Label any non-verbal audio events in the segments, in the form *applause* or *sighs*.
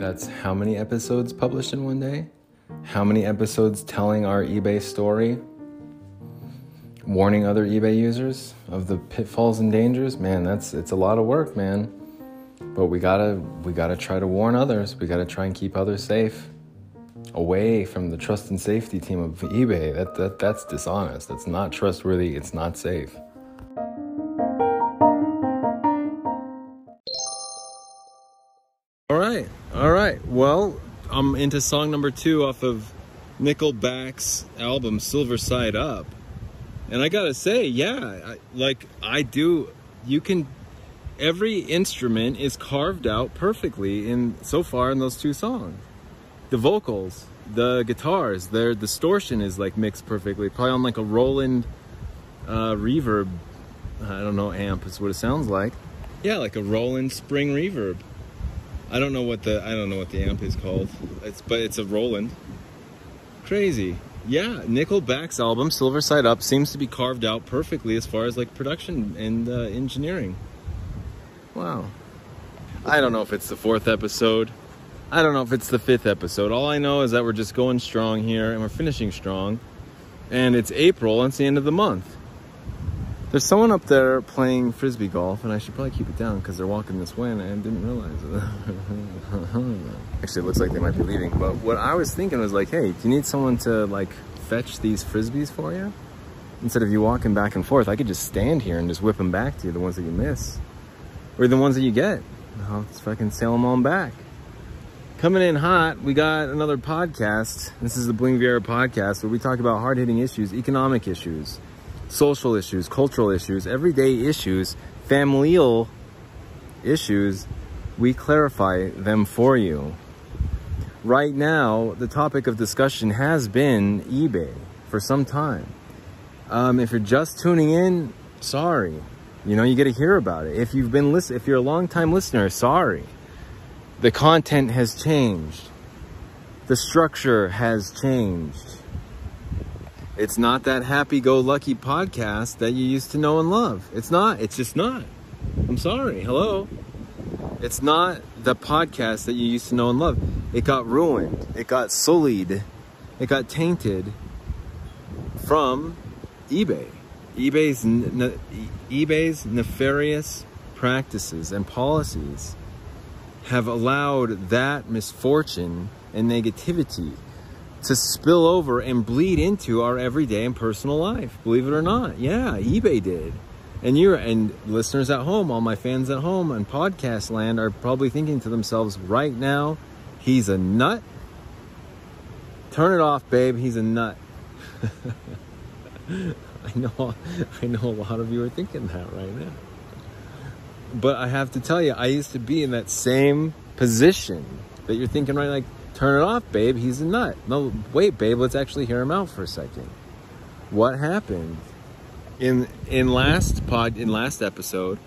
That's how many episodes published in one day? How many episodes telling our eBay story? Warning other eBay users of the pitfalls and dangers? Man, that's it's a lot of work, man. But we gotta we gotta try to warn others. We gotta try and keep others safe. Away from the trust and safety team of eBay. That, that that's dishonest. That's not trustworthy. It's not safe. Into song number two off of Nickelback's album Silver Side Up, and I gotta say, yeah, I, like I do. You can. Every instrument is carved out perfectly in so far in those two songs. The vocals, the guitars, their distortion is like mixed perfectly. Probably on like a Roland uh, reverb. I don't know amp is what it sounds like. Yeah, like a Roland spring reverb. I don't know what the I don't know what the amp is called. It's but it's a Roland. Crazy. Yeah, Nickelback's album Silver Side Up seems to be carved out perfectly as far as like production and uh, engineering. Wow. I don't know if it's the fourth episode. I don't know if it's the fifth episode. All I know is that we're just going strong here and we're finishing strong. And it's April and it's the end of the month. There's someone up there playing frisbee golf, and I should probably keep it down because they're walking this way, and I didn't realize it. *laughs* Actually, it looks like they might be leaving. But what I was thinking was like, hey, do you need someone to like fetch these frisbees for you? Instead of you walking back and forth, I could just stand here and just whip them back to you, the ones that you miss, or the ones that you get. I'll just fucking sail them on back. Coming in hot, we got another podcast. This is the Bling Viera podcast where we talk about hard hitting issues, economic issues social issues, cultural issues, everyday issues, familial issues, we clarify them for you. Right now, the topic of discussion has been eBay for some time. Um, if you're just tuning in, sorry. You know, you get to hear about it. If you've been listen, if you're a long time listener, sorry. The content has changed. The structure has changed it's not that happy go lucky podcast that you used to know and love. It's not. It's just not. I'm sorry. Hello. It's not the podcast that you used to know and love. It got ruined. It got sullied. It got tainted from eBay. eBay's ne- eBay's nefarious practices and policies have allowed that misfortune and negativity to spill over and bleed into our everyday and personal life. Believe it or not. Yeah, eBay did. And you're and listeners at home, all my fans at home and podcast land are probably thinking to themselves right now, he's a nut. Turn it off, babe. He's a nut. *laughs* I know I know a lot of you are thinking that right now. But I have to tell you, I used to be in that same position that you're thinking right like Turn it off, babe. He's a nut. No, wait, babe. Let's actually hear him out for a second. What happened in in last pod in last episode?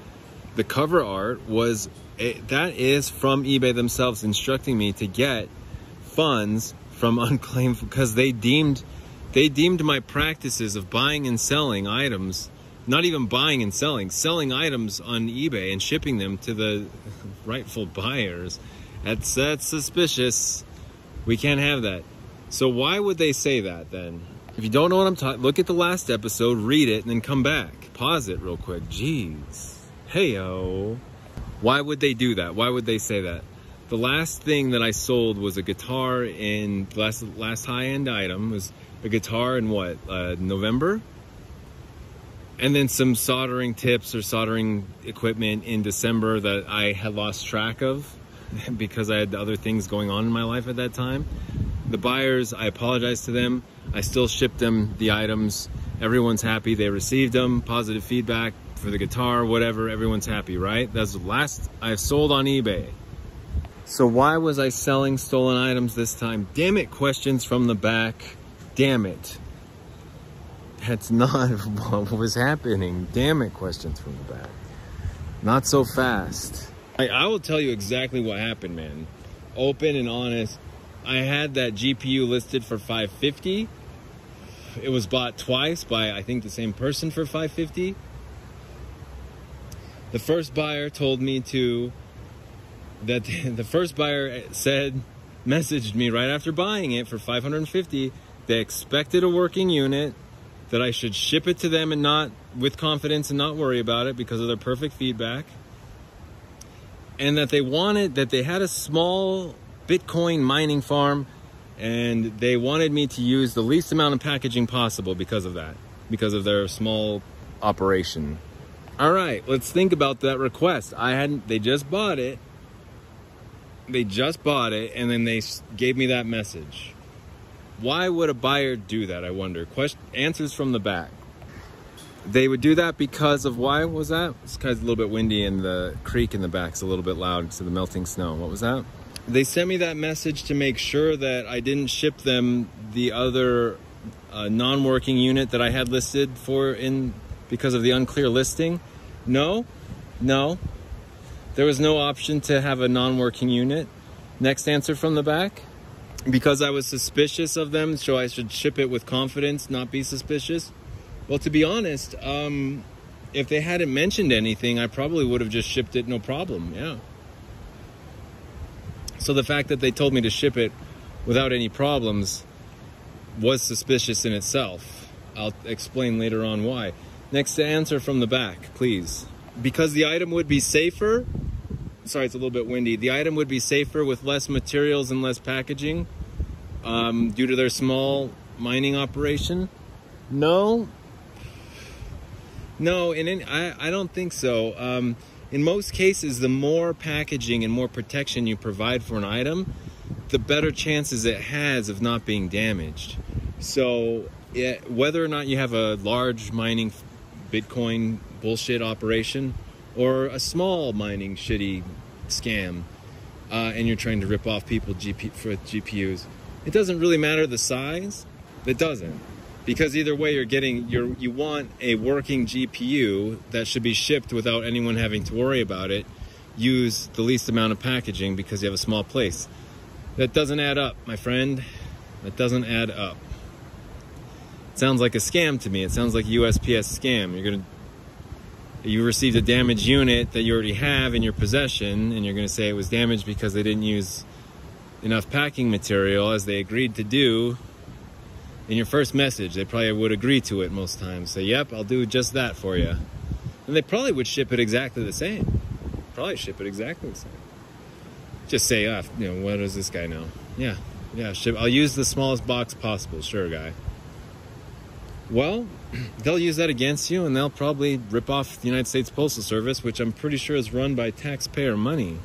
The cover art was it, that is from eBay themselves instructing me to get funds from *laughs* unclaimed because they deemed they deemed my practices of buying and selling items not even buying and selling selling items on ebay and shipping them to the *laughs* rightful buyers that's that's suspicious we can't have that. So why would they say that then? If you don't know what I'm talking, look at the last episode, read it, and then come back. Pause it real quick. Jeez. Heyo. Why would they do that? Why would they say that? The last thing that I sold was a guitar in last last high end item was a guitar in what uh, November, and then some soldering tips or soldering equipment in December that I had lost track of. *laughs* because I had other things going on in my life at that time. The buyers, I apologize to them. I still shipped them the items. Everyone's happy. They received them. Positive feedback for the guitar, whatever. Everyone's happy, right? That's the last I've sold on eBay. So why was I selling stolen items this time? Damn it, questions from the back. Damn it. That's not *laughs* what was happening. Damn it, questions from the back. Not so fast. I, I will tell you exactly what happened, man. Open and honest. I had that GPU listed for 550. It was bought twice by I think the same person for 550. The first buyer told me to that *laughs* the first buyer said, messaged me right after buying it for 550. They expected a working unit, that I should ship it to them and not with confidence and not worry about it because of their perfect feedback. And that they wanted that they had a small Bitcoin mining farm and they wanted me to use the least amount of packaging possible because of that, because of their small operation. All right, let's think about that request. I hadn't, they just bought it. They just bought it, and then they gave me that message. Why would a buyer do that? I wonder. Question, answers from the back. They would do that because of why was that? It's because a little bit windy and the creek in the back is a little bit loud of the melting snow. What was that? They sent me that message to make sure that I didn't ship them the other uh, non-working unit that I had listed for in because of the unclear listing? No, no. There was no option to have a non working unit. Next answer from the back. Because I was suspicious of them, so I should ship it with confidence, not be suspicious. Well, to be honest, um, if they hadn't mentioned anything, I probably would have just shipped it no problem. Yeah. So the fact that they told me to ship it without any problems was suspicious in itself. I'll explain later on why. Next answer from the back, please. Because the item would be safer. Sorry, it's a little bit windy. The item would be safer with less materials and less packaging um, due to their small mining operation. No. No, in I, I don't think so. Um, in most cases, the more packaging and more protection you provide for an item, the better chances it has of not being damaged. So, it, whether or not you have a large mining Bitcoin bullshit operation or a small mining shitty scam uh, and you're trying to rip off people GP, for GPUs. It doesn't really matter the size. It doesn't. Because either way you're getting you you want a working GPU that should be shipped without anyone having to worry about it. Use the least amount of packaging because you have a small place. That doesn't add up, my friend. That doesn't add up. It sounds like a scam to me. It sounds like a USPS scam. You're gonna you received a damaged unit that you already have in your possession, and you're gonna say it was damaged because they didn't use enough packing material as they agreed to do in your first message. They probably would agree to it most times. Say, "Yep, I'll do just that for you," and they probably would ship it exactly the same. Probably ship it exactly the same. Just say, "Ah, you know, what does this guy know?" Yeah, yeah, ship. I'll use the smallest box possible. Sure, guy. Well, *clears throat* they'll use that against you and they'll probably rip off the United States Postal Service, which I'm pretty sure is run by taxpayer money.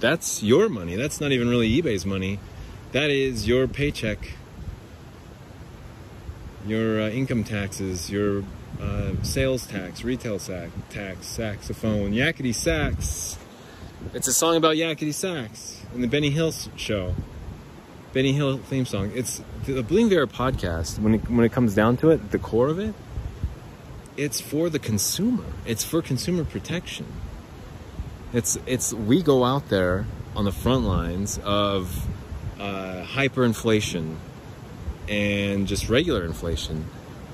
That's your money. That's not even really eBay's money. That is your paycheck, your uh, income taxes, your uh, sales tax, retail sax, tax, saxophone, yakety sax. It's a song about yakety sax in the Benny Hill show. Benny Hill theme song. It's the Bling Viera podcast. When it, when it comes down to it, the core of it, it's for the consumer. It's for consumer protection. It's it's we go out there on the front lines of uh, hyperinflation and just regular inflation.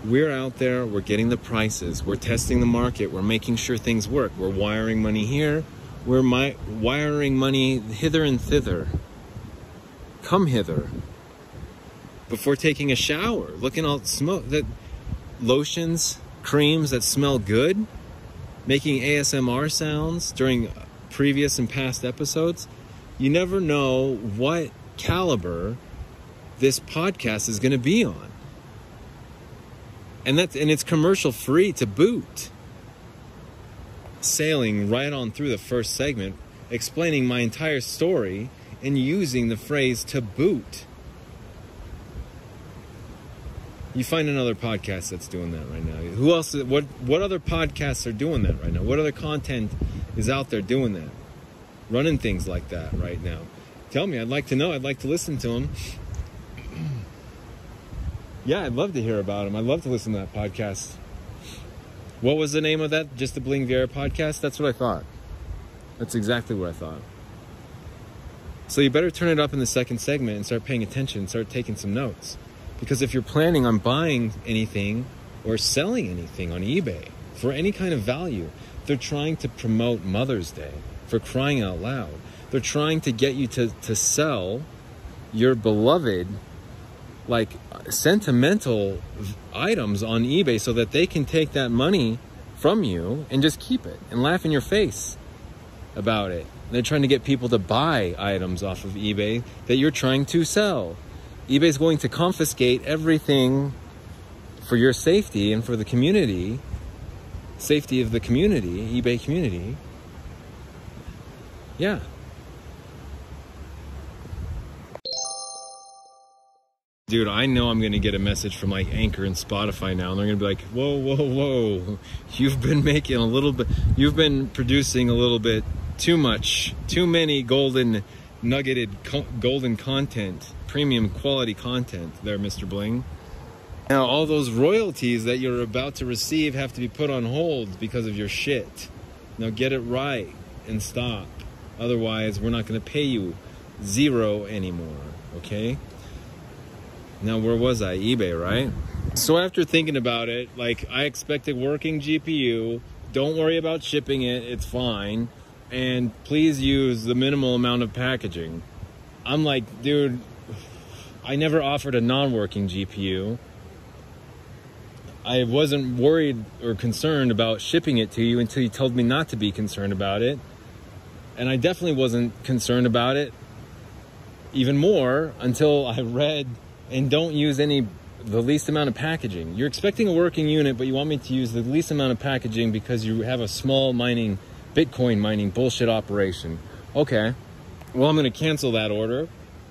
We're out there. We're getting the prices. We're testing the market. We're making sure things work. We're wiring money here. We're wiring money hither and thither come hither before taking a shower, looking all smoke that lotions, creams that smell good, making ASMR sounds during previous and past episodes. You never know what caliber this podcast is going to be on. And that's and it's commercial free to boot. Sailing right on through the first segment, explaining my entire story and using the phrase to boot. You find another podcast that's doing that right now. Who else? What what other podcasts are doing that right now? What other content is out there doing that? Running things like that right now. Tell me. I'd like to know. I'd like to listen to them. Yeah, I'd love to hear about them. I'd love to listen to that podcast. What was the name of that? Just the Bling Viera podcast? That's what I thought. That's exactly what I thought. So you better turn it up in the second segment and start paying attention, start taking some notes. Because if you're planning on buying anything or selling anything on eBay for any kind of value, they're trying to promote Mother's Day. for crying out loud. They're trying to get you to, to sell your beloved, like sentimental items on eBay so that they can take that money from you and just keep it and laugh in your face about it. They're trying to get people to buy items off of eBay that you're trying to sell. eBay's going to confiscate everything for your safety and for the community, safety of the community, eBay community. Yeah. Dude, I know I'm gonna get a message from like Anchor and Spotify now, and they're gonna be like, "Whoa, whoa, whoa! You've been making a little bit, you've been producing a little bit too much, too many golden, nuggeted, co- golden content, premium quality content." There, Mr. Bling. Now, all those royalties that you're about to receive have to be put on hold because of your shit. Now, get it right and stop. Otherwise, we're not gonna pay you zero anymore. Okay. Now, where was I? eBay, right? So after thinking about it, like I expected working GPU. Don't worry about shipping it. It's fine. And please use the minimal amount of packaging. I'm like, dude, I never offered a non-working GPU. I wasn't worried or concerned about shipping it to you until you told me not to be concerned about it. And I definitely wasn't concerned about it even more until I read and don't use any the least amount of packaging. You're expecting a working unit, but you want me to use the least amount of packaging because you have a small mining, Bitcoin mining bullshit operation. Okay. Well, I'm going to cancel that order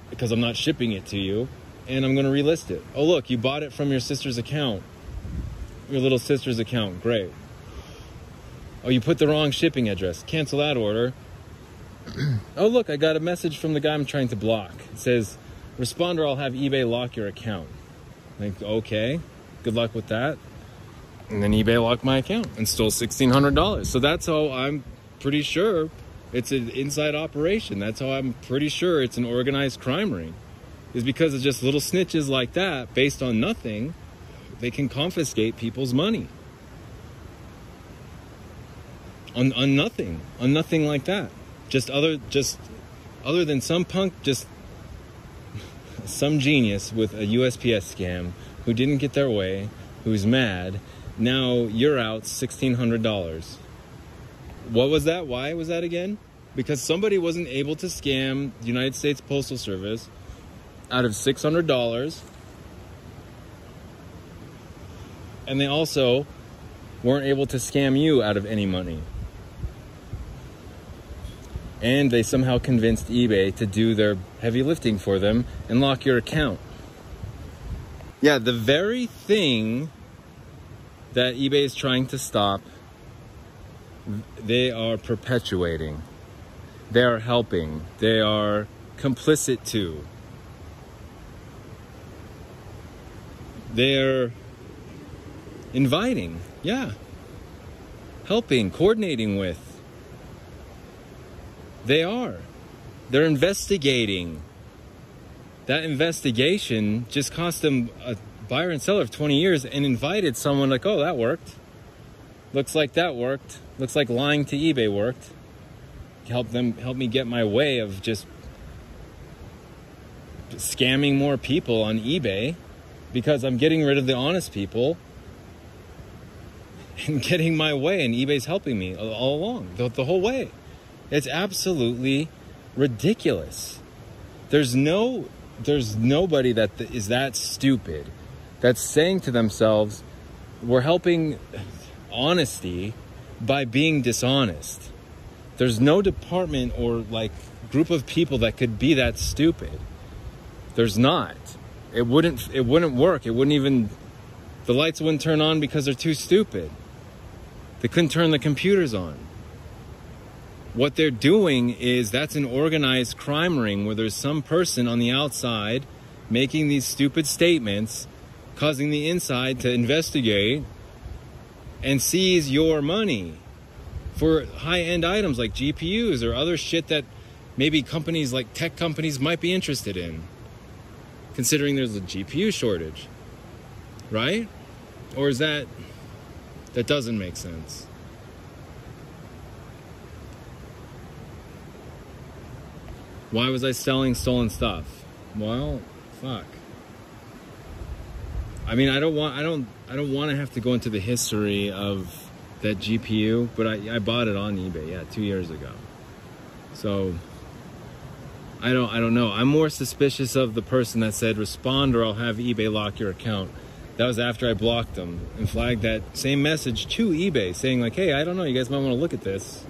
because I'm not shipping it to you and I'm going to relist it. Oh, look, you bought it from your sister's account. Your little sister's account. Great. Oh, you put the wrong shipping address. Cancel that order. *clears throat* oh, look, I got a message from the guy I'm trying to block. It says, respond or I'll have eBay lock your account. Like, okay, good luck with that. And then eBay locked my account and stole $1,600. So that's how I'm pretty sure it's an inside operation. That's how I'm pretty sure it's an organized crime ring. Is because of just little snitches like that, based on nothing, they can confiscate people's money. On, on nothing. On nothing like that. Just other just other than some punk just some genius with a USPS scam who didn't get their way, who's mad. Now you're out $1,600. What was that? Why was that again? Because somebody wasn't able to scam the United States Postal Service out of $600. And they also weren't able to scam you out of any money and they somehow convinced eBay to do their heavy lifting for them and lock your account. Yeah, the very thing that eBay is trying to stop, they are perpetuating. They are helping. They are complicit to. They're inviting, yeah. Helping, coordinating with they are. They're investigating. That investigation just cost them a buyer and seller of 20 years and invited someone like, oh, that worked. Looks like that worked. Looks like lying to eBay worked. Help them help me get my way of just scamming more people on eBay because I'm getting rid of the honest people *laughs* and getting my way and eBay's helping me all along the, the whole way. It's absolutely ridiculous. There's no there's nobody that is that stupid that's saying to themselves, we're helping honesty by being dishonest. There's no department or like group of people that could be that stupid. There's not. It wouldn't it wouldn't work. It wouldn't even the lights wouldn't turn on because they're too stupid. They couldn't turn the computers on what they're doing is that's an organized crime ring where there's some person on the outside making these stupid statements, causing the inside to investigate and seize your money for high end items like GPUs or other shit that maybe companies like tech companies might be interested in, considering there's a GPU shortage, right? Or is that, that doesn't make sense? Why was I selling stolen stuff? Well, fuck. I mean, I don't want I don't I don't want to have to go into the history of that GPU, but I, I bought it on eBay, yeah, two years ago. So I don't I don't know. I'm more suspicious of the person that said respond or I'll have eBay lock your account. That was after I blocked them and flagged that same message to eBay saying like, hey, I don't know, you guys might want to look at this.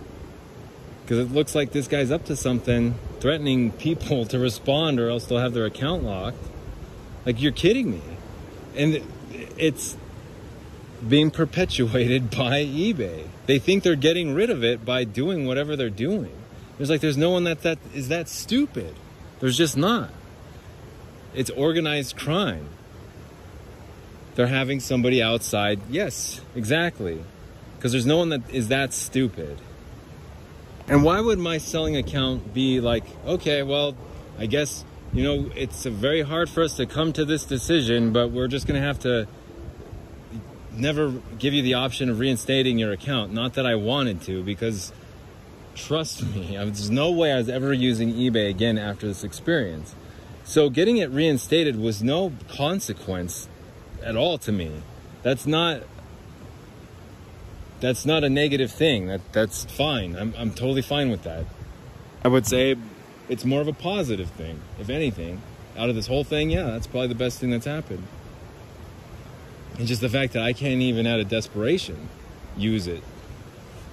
Because it looks like this guy's up to something, threatening people to respond or else they'll have their account locked. Like, you're kidding me. And it's being perpetuated *laughs* by eBay. They think they're getting rid of it by doing whatever they're doing. There's like there's no one that that is that stupid. There's just not. It's organized crime. They're having somebody outside. Yes, exactly. Because there's no one that is that stupid. And why would my selling account be like, okay, well, I guess, you know, it's very hard for us to come to this decision, but we're just going to have to never give you the option of reinstating your account. Not that I wanted to, because trust me, *laughs* there's no way I was ever using eBay again after this experience. So getting it reinstated was no consequence at all to me. That's not that's not a negative thing. That that's fine. I'm I'm totally fine with that. I would say it's more of a positive thing, if anything. Out of this whole thing, yeah, that's probably the best thing that's happened. And just the fact that I can't even out of desperation use it.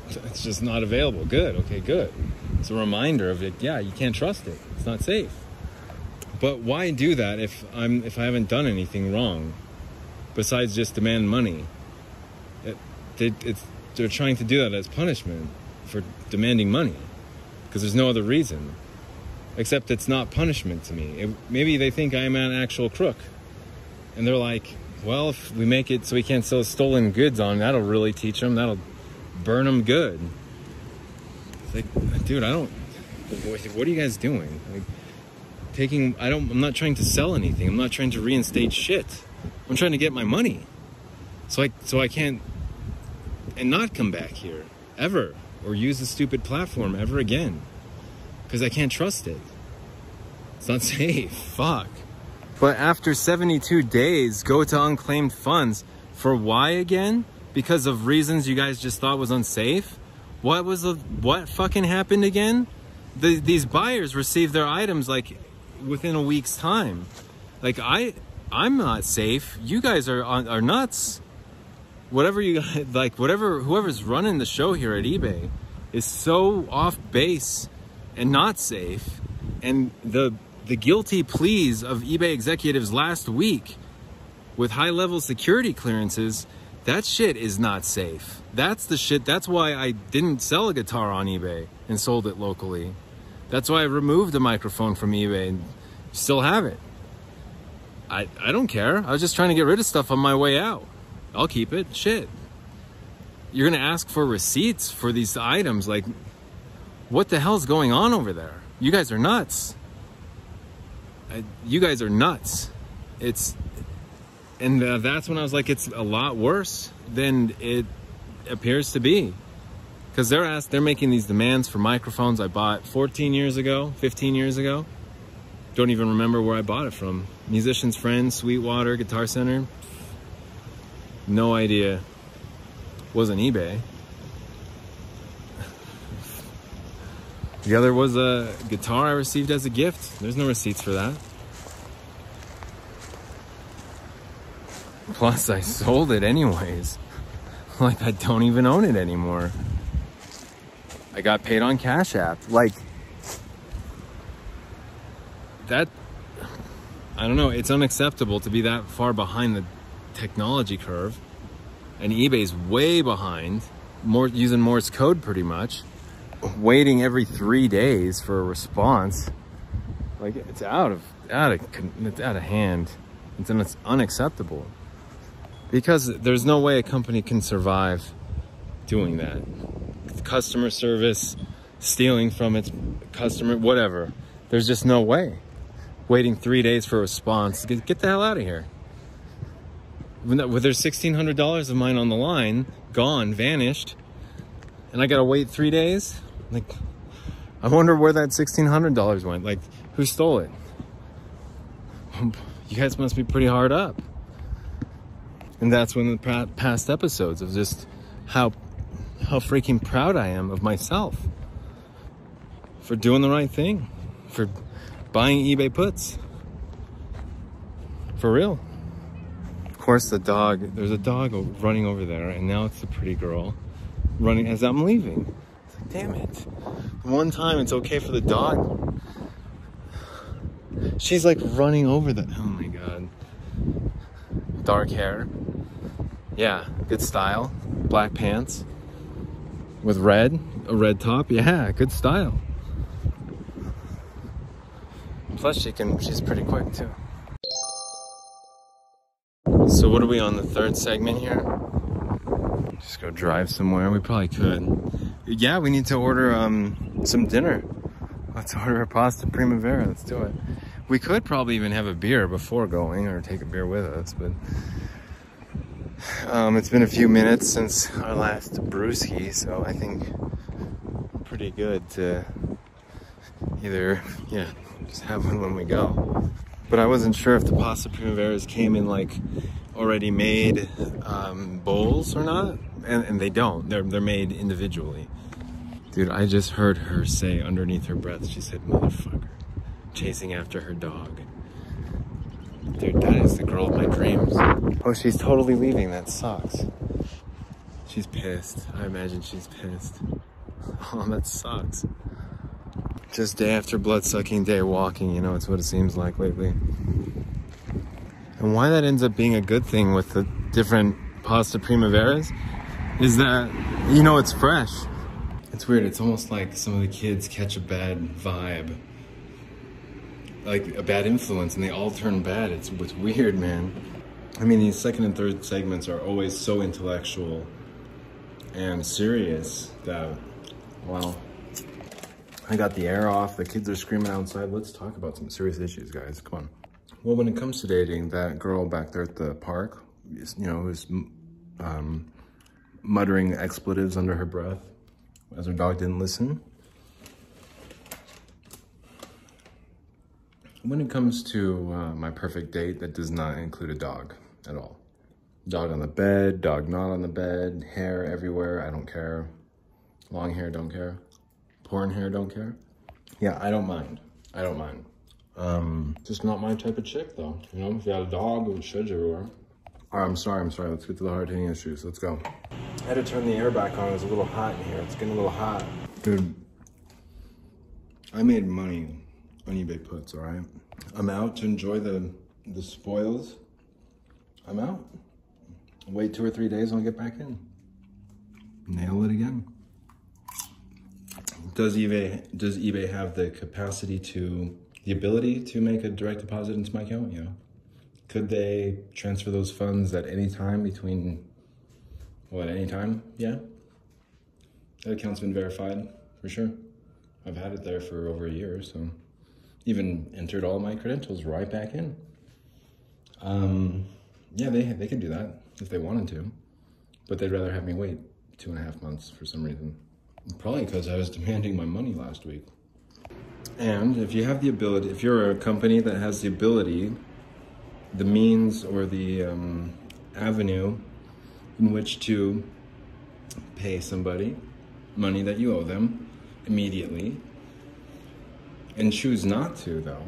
It's just not available. Good. Okay, good. It's a reminder of it. Yeah, you can't trust it. It's not safe. But why do that if I'm if I haven't done anything wrong besides just demand money? It, it, it's they're trying to do that as punishment for demanding money because there's no other reason except it's not punishment to me. It, maybe they think i'm an actual crook. And they're like well if we make it so we can't sell stolen goods on that'll really teach them that'll burn them good. It's like dude i don't what are you guys doing? Like taking i don't i'm not trying to sell anything. I'm not trying to reinstate shit. I'm trying to get my money. So i so i can't and not come back here ever or use the stupid platform ever again because I can't trust it. It's not *laughs* safe. Fuck. But after 72 days, go to unclaimed funds. For why again? Because of reasons you guys just thought was unsafe? What was the what fucking happened again? The, these buyers received their items like within a week's time. Like I I'm not safe. You guys are are nuts whatever you *laughs* like, whatever whoever's running the show here at eBay is so off base and not safe. And the the guilty pleas of eBay executives last week with high level security clearances, that shit is not safe. That's the shit. That's why I didn't sell a guitar on eBay and sold it locally. That's why I removed the microphone from eBay and still have it. I, I don't care. I was just trying to get rid of stuff on my way out. I'll keep it. Shit. You're going to ask for receipts for these items. Like, what the hell's going on over there? You guys are nuts. I, you guys are nuts. It's, and uh, that's when I was like, it's a lot worse than it appears to be. Because they're asked, they're making these demands for microphones I bought 14 years ago, 15 years ago. Don't even remember where I bought it from. Musician's Friend, Sweetwater, Guitar Center. No idea. Wasn't eBay. The other was a guitar I received as a gift. There's no receipts for that. Plus, I sold it anyways. *laughs* like, I don't even own it anymore. I got paid on Cash App. Like, that, I don't know, it's unacceptable to be that far behind the technology curve, and eBay's way behind, more using Morse code pretty much, waiting every three days for a response. Like it's out of out of it's out of hand. It's, it's unacceptable because there's no way a company can survive doing that. Customer service, stealing from its customer, whatever. There's just no way. Waiting three days for a response. Get, get the hell out of here with there's $1,600 of mine on the line, gone, vanished, and I gotta wait three days, like, I wonder where that $1,600 went. Like, who stole it? You guys must be pretty hard up. And that's of the past episodes of just how how freaking proud I am of myself for doing the right thing, for buying eBay puts. For real. Course, the dog, there's a dog running over there, and now it's the pretty girl running as I'm leaving. Like, damn it. One time it's okay for the dog. She's like running over the, oh my God. Dark hair. Yeah, good style. Black pants with red, a red top. Yeah, good style. Plus she can, she's pretty quick too. So what are we on the third segment here? Just go drive somewhere. We probably could. Yeah, we need to order um, some dinner. Let's order a pasta primavera. Let's do it. We could probably even have a beer before going or take a beer with us, but um, it's been a few minutes since our last brewski, so I think pretty good to either, yeah, just have one when we go. But I wasn't sure if the pasta primaveras came in like already made um, bowls or not, and, and they don't. They're they're made individually. Dude, I just heard her say underneath her breath, she said, "Motherfucker," chasing after her dog. Dude, that is the girl of my dreams. Oh, she's totally leaving. That sucks. She's pissed. I imagine she's pissed. *laughs* Oh, that sucks. Just day after blood sucking day walking, you know, it's what it seems like lately. And why that ends up being a good thing with the different pasta primaveras is that, you know, it's fresh. It's weird. It's almost like some of the kids catch a bad vibe like a bad influence and they all turn bad. It's, it's weird, man. I mean, these second and third segments are always so intellectual and serious that, well, I got the air off. The kids are screaming outside. Let's talk about some serious issues, guys. Come on. Well, when it comes to dating, that girl back there at the park, you know, who's um, muttering expletives under her breath as her dog didn't listen. When it comes to uh, my perfect date, that does not include a dog at all. Dog on the bed, dog not on the bed, hair everywhere, I don't care. Long hair, don't care. Porn hair, don't care. Yeah, I don't mind. I don't mind. Um, just not my type of chick though. You know, if you had a dog, it would sheds everywhere. All right, I'm sorry, I'm sorry. Let's get to the hard hitting issues. Let's go. I had to turn the air back on. It's a little hot in here. It's getting a little hot. Dude, I made money on eBay puts, all right? I'm out to enjoy the, the spoils. I'm out. Wait two or three days and I'll get back in. Nail it again. Does eBay, does eBay have the capacity to, the ability to make a direct deposit into my account? Yeah. Could they transfer those funds at any time between, what, any time? Yeah. That account's been verified, for sure. I've had it there for over a year, so even entered all my credentials right back in. Um, yeah, they they could do that if they wanted to, but they'd rather have me wait two and a half months for some reason. Probably because I was *laughs* demanding my money last week. And if you have the ability, if you're a company that has the ability, the means or the um, avenue in which to pay somebody money that you owe them immediately and choose not to, though,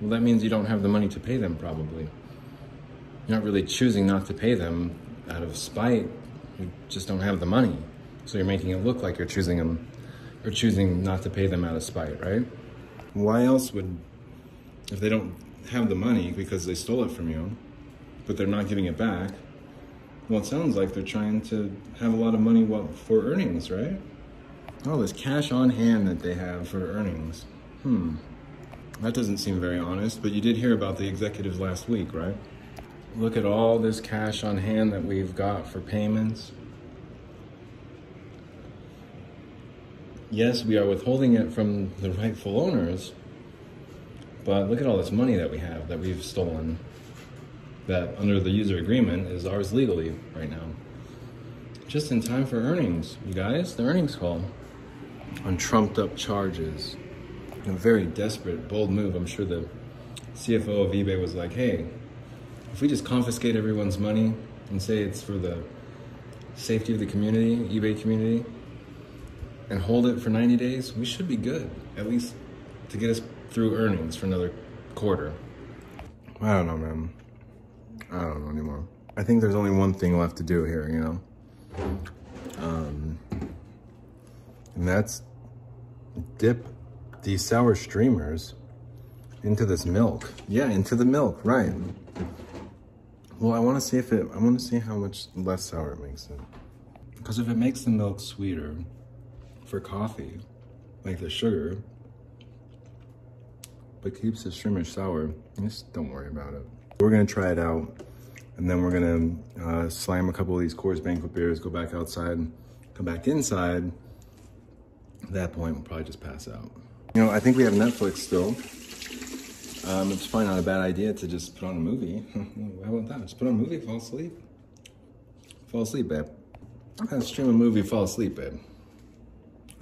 well, that means you don't have the money to pay them, probably. You're not really choosing not to pay them out of spite. You just don't have the money. So you're making it look like you're choosing them, or choosing not to pay them out of spite, right? Why else would, if they don't have the money because they stole it from you, but they're not giving it back, well, it sounds like they're trying to have a lot of money for earnings, right? Oh, there's cash on hand that they have for earnings. Hmm. That doesn't seem very honest, but you did hear about the executives last week, right? Look at all this cash on hand that we've got for payments. Yes, we are withholding it from the rightful owners, but look at all this money that we have that we've stolen that under the user agreement is ours legally right now. Just in time for earnings, you guys, the earnings call. on trumped up charges. A very desperate, bold move. I'm sure the CFO of eBay was like, hey, if we just confiscate everyone's money and say it's for the safety of the community, eBay community, and hold it for 90 days, we should be good, at least to get us through earnings for another quarter. I don't know, man. I don't know anymore. I think there's only one thing left to do here, you know? Um, and that's dip these sour streamers into this milk. Yeah, into the milk, right. Well, I want to see if it, I want to see how much less sour it makes it. Because if it makes the milk sweeter for coffee, like the sugar, but keeps the streamer sour, just don't worry about it. We're gonna try it out, and then we're gonna uh, slam a couple of these Coors Banquet beers, go back outside, come back inside. At that point, we'll probably just pass out. You know, I think we have Netflix still. Um, it's probably not a bad idea to just put on a movie. *laughs* How about that? Just put on a movie, fall asleep. Fall asleep, babe. I'm stream a movie, fall asleep, babe.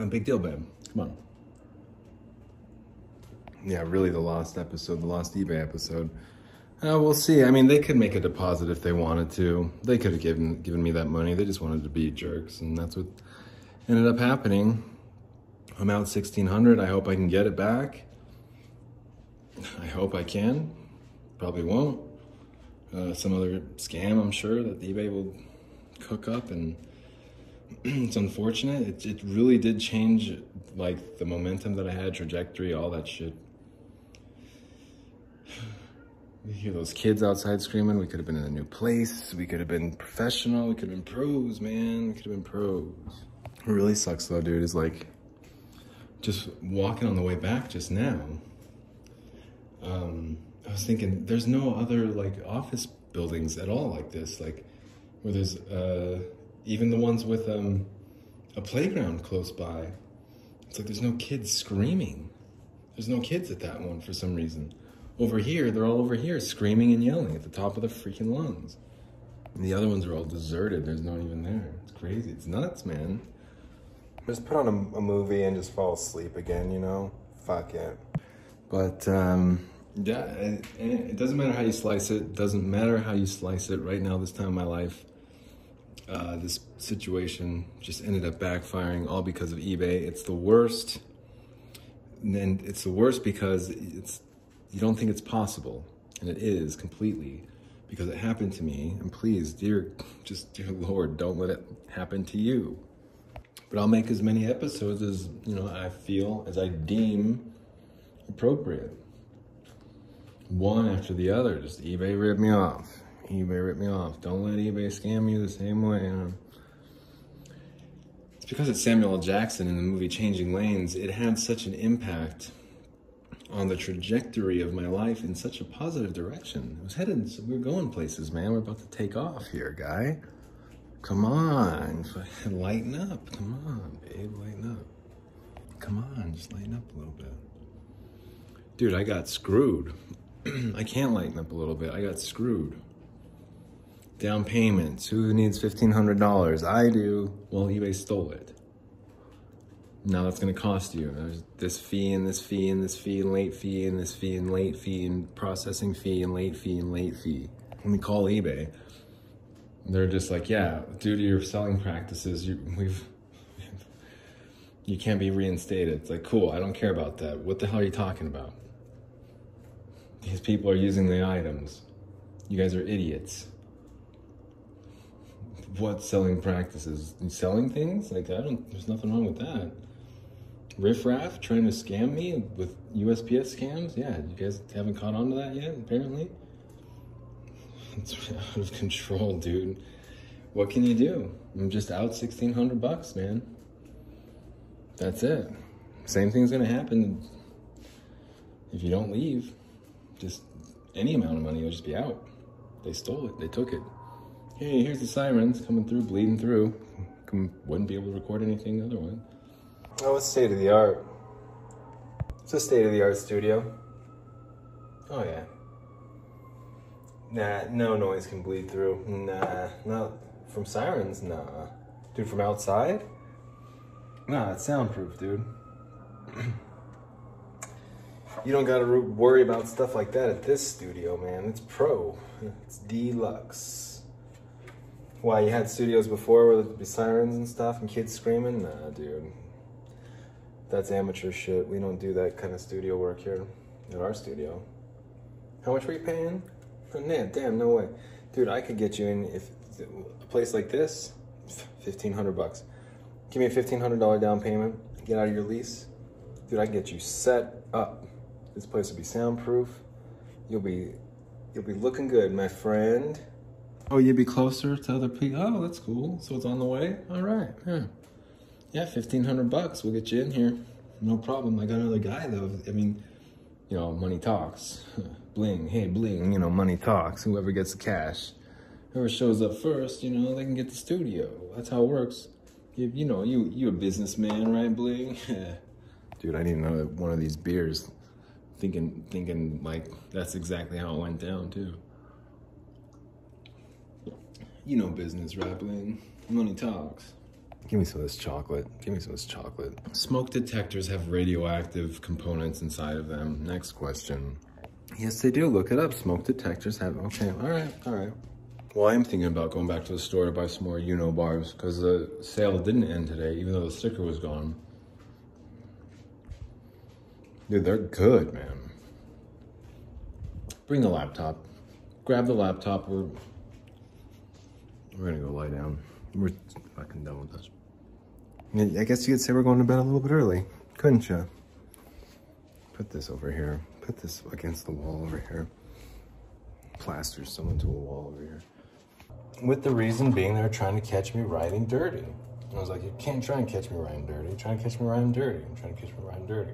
A big deal, babe. Come on yeah, really the lost episode, the lost eBay episode. Uh, we'll see. I mean, they could make a deposit if they wanted to. They could have given given me that money. They just wanted to be jerks, and that's what ended up happening. I'm out 1600. I hope I can get it back. I hope I can. Probably won't. Uh, some other scam, I'm sure, that eBay will cook up, and *clears throat* it's unfortunate. It, it really did change, like, the momentum that I had, trajectory, all that shit *sighs* you hear those kids outside screaming. We could have been in a new place. We could have been professional. We could have been pros, man. We could have been pros. What really sucks though, dude, is like just walking on the way back just now. Um, I was thinking there's no other like office buildings at all like this, like where there's uh, even the ones with um, a playground close by. It's like there's no kids screaming. There's no kids at that one for some reason. Over here, they're all over here screaming and yelling at the top of their freaking lungs. And the other ones are all deserted. There's no one even there. It's crazy. It's nuts, man. Just put on a, a movie and just fall asleep again, you know? Fuck it. But, um, yeah, it, it doesn't matter how you slice it. it. Doesn't matter how you slice it. Right now, this time in my life, uh, this situation just ended up backfiring all because of eBay. It's the worst. And it's the worst because it's you don't think it's possible, and it is completely because it happened to me. And please, dear, just dear Lord, don't let it happen to you. But I'll make as many episodes as you know I feel as I deem appropriate. One after the other. Just eBay ripped me off. eBay ripped me off. Don't let eBay scam you the same way. You know? It's because it's Samuel L. Jackson in the movie Changing Lanes. It had such an impact on the trajectory of my life in such a positive direction. It was headed, so we are going places, man. We're about to take off here, guy. Come on, *laughs* lighten up. Come on, babe, lighten up. Come on, just lighten up a little bit. Dude, I got screwed. *clears throat* I can't lighten up a little bit. I got screwed. Down payments. Who needs $1,500? I do. Well, eBay stole it. Now that's going to cost you. There's this fee and this fee and this fee and late fee and this fee and late fee and processing fee and late fee and late fee. When we call eBay, they're just like, yeah, due to your selling practices, you, we've *laughs* you can't be reinstated. It's like, cool, I don't care about that. What the hell are you talking about? These people are using the items. You guys are idiots. What selling practices? Selling things? Like, I don't, there's nothing wrong with that. Riffraff trying to scam me with USPS scams? Yeah, you guys haven't caught on to that yet, apparently? *laughs* It's *laughs* out of control, dude. What can you do? I'm just out 1600 bucks, man. That's it. Same thing's gonna happen if you don't leave. Just any amount of money will just be out. They stole it, they took it. Hey, here's the sirens coming through, bleeding through. Wouldn't be able to record anything otherwise. Oh, it's state of the art. It's a state of the art studio. Oh yeah. Nah, no noise can bleed through. Nah, not from sirens. Nah, dude, from outside. Nah, it's soundproof, dude. *clears throat* you don't gotta worry about stuff like that at this studio, man. It's pro. It's deluxe. Why, you had studios before where there'd be sirens and stuff and kids screaming? Nah, dude. That's amateur shit. We don't do that kind of studio work here at our studio. How much were you paying? Oh, man, damn, no way. Dude, I could get you in if a place like this, 1500 bucks. Give me a $1,500 down payment, get out of your lease. Dude, I can get you set up. This place will be soundproof. You'll be, you'll be looking good, my friend. Oh, you'd be closer to other people. Oh, that's cool. So it's on the way. All right. Yeah. Yeah, fifteen hundred bucks. We'll get you in here. No problem. I got another guy though. I mean, you know, money talks. *laughs* bling. Hey, bling. You know, money talks. Whoever gets the cash, whoever shows up first, you know, they can get the studio. That's how it works. You, you know, you you a businessman, right, bling? *laughs* Dude, I need another one of these beers. Thinking, thinking like that's exactly how it went down too. You know business, right, bling? Money talks. Give me some of this chocolate. Give me some of this chocolate. Smoke detectors have radioactive components inside of them. Next question. Yes, they do. Look it up. Smoke detectors have, okay, all right, all right. Well, I am thinking about going back to the store to buy some more Uno bars because the sale didn't end today, even though the sticker was gone. Dude, they're good, man. Bring the laptop. Grab the laptop. We're, we're gonna go lie down. We're fucking done with this. I guess you could say we're going to bed a little bit early, couldn't you? Put this over here. Put this against the wall over here. Plaster someone to a wall over here. With the reason being they're trying to catch me riding dirty. I was like, you can't try and catch me riding dirty. You're catch me riding dirty. I'm trying to catch me riding dirty.